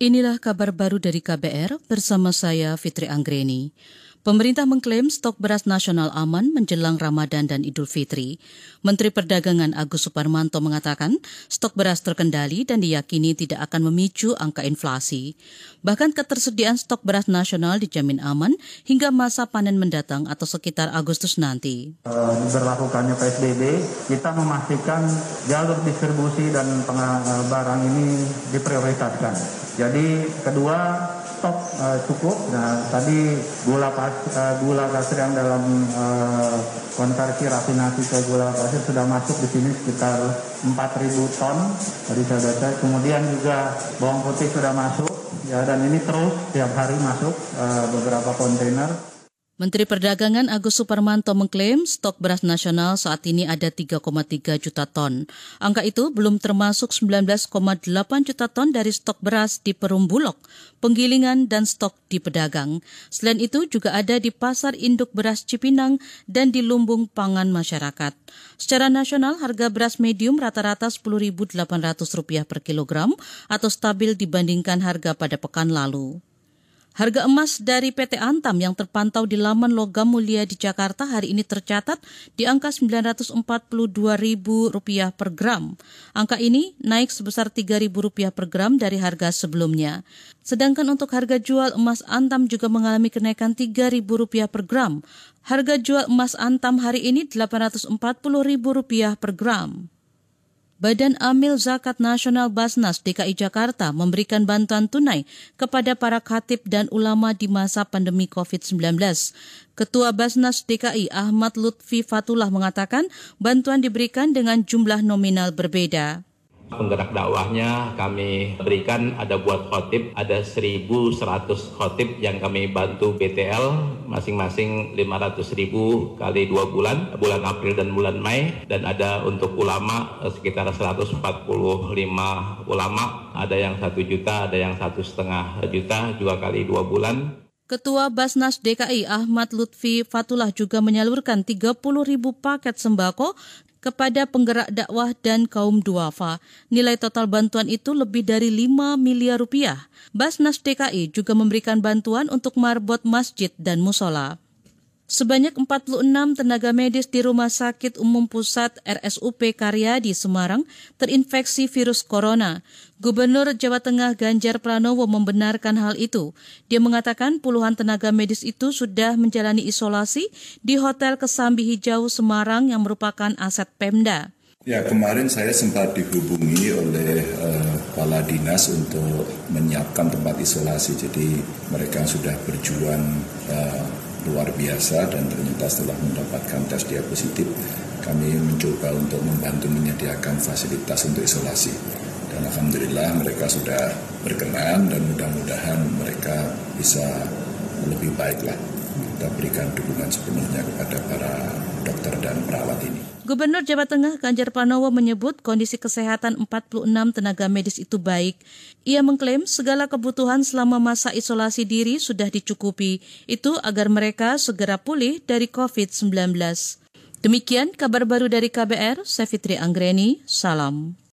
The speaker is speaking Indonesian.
Inilah kabar baru dari KBR bersama saya Fitri Anggreni. Pemerintah mengklaim stok beras nasional aman menjelang Ramadan dan Idul Fitri. Menteri Perdagangan Agus Suparmanto mengatakan stok beras terkendali dan diyakini tidak akan memicu angka inflasi. Bahkan ketersediaan stok beras nasional dijamin aman hingga masa panen mendatang atau sekitar Agustus nanti. Uh, berlakukannya PSBB, kita memastikan jalur distribusi dan barang ini diprioritaskan. Jadi kedua stok uh, cukup. Nah, tadi gula pas, uh, gula pasir yang dalam uh, konversi rafinasi ke gula pasir sudah masuk di sini sekitar 4.000 ton tadi saya baca. Kemudian juga bawang putih sudah masuk ya dan ini terus tiap hari masuk uh, beberapa kontainer. Menteri Perdagangan Agus Suparmanto mengklaim stok beras nasional saat ini ada 3,3 juta ton. Angka itu belum termasuk 19,8 juta ton dari stok beras di Perum Bulog, penggilingan dan stok di pedagang. Selain itu juga ada di Pasar Induk Beras Cipinang dan di Lumbung Pangan Masyarakat. Secara nasional, harga beras medium rata-rata Rp10.800 per kilogram atau stabil dibandingkan harga pada pekan lalu. Harga emas dari PT Antam yang terpantau di laman logam mulia di Jakarta hari ini tercatat di angka Rp942.000 per gram. Angka ini naik sebesar Rp3.000 per gram dari harga sebelumnya. Sedangkan untuk harga jual emas Antam juga mengalami kenaikan Rp3.000 per gram. Harga jual emas Antam hari ini Rp840.000 per gram. Badan Amil Zakat Nasional Basnas DKI Jakarta memberikan bantuan tunai kepada para khatib dan ulama di masa pandemi COVID-19. Ketua Basnas DKI Ahmad Lutfi Fatullah mengatakan bantuan diberikan dengan jumlah nominal berbeda. Penggerak dakwahnya kami berikan ada buat khotib, ada 1.100 khotib yang kami bantu BTL masing-masing 500 ribu kali dua bulan, bulan April dan bulan Mei. Dan ada untuk ulama eh, sekitar 145 ulama, ada yang satu juta, ada yang satu setengah juta juga kali dua bulan. Ketua Basnas DKI Ahmad Lutfi Fatullah juga menyalurkan 30 ribu paket sembako kepada penggerak dakwah dan kaum duafa. Nilai total bantuan itu lebih dari 5 miliar rupiah. Basnas DKI juga memberikan bantuan untuk marbot masjid dan musola. Sebanyak 46 tenaga medis di Rumah Sakit Umum Pusat RSUP Karya di Semarang terinfeksi virus corona. Gubernur Jawa Tengah Ganjar Pranowo membenarkan hal itu. Dia mengatakan puluhan tenaga medis itu sudah menjalani isolasi di Hotel Kesambi Hijau Semarang yang merupakan aset Pemda. Ya kemarin saya sempat dihubungi oleh uh, kepala dinas untuk menyiapkan tempat isolasi. Jadi mereka sudah berjuang uh, luar biasa dan ternyata setelah mendapatkan tes dia positif kami mencoba untuk membantu menyediakan fasilitas untuk isolasi. Dan alhamdulillah mereka sudah berkenan dan mudah-mudahan mereka bisa lebih baik lah kita berikan dukungan sepenuhnya kepada para dokter dan perawat ini. Gubernur Jawa Tengah Ganjar Pranowo menyebut kondisi kesehatan 46 tenaga medis itu baik. Ia mengklaim segala kebutuhan selama masa isolasi diri sudah dicukupi, itu agar mereka segera pulih dari COVID-19. Demikian kabar baru dari KBR, saya Fitri Anggreni, salam.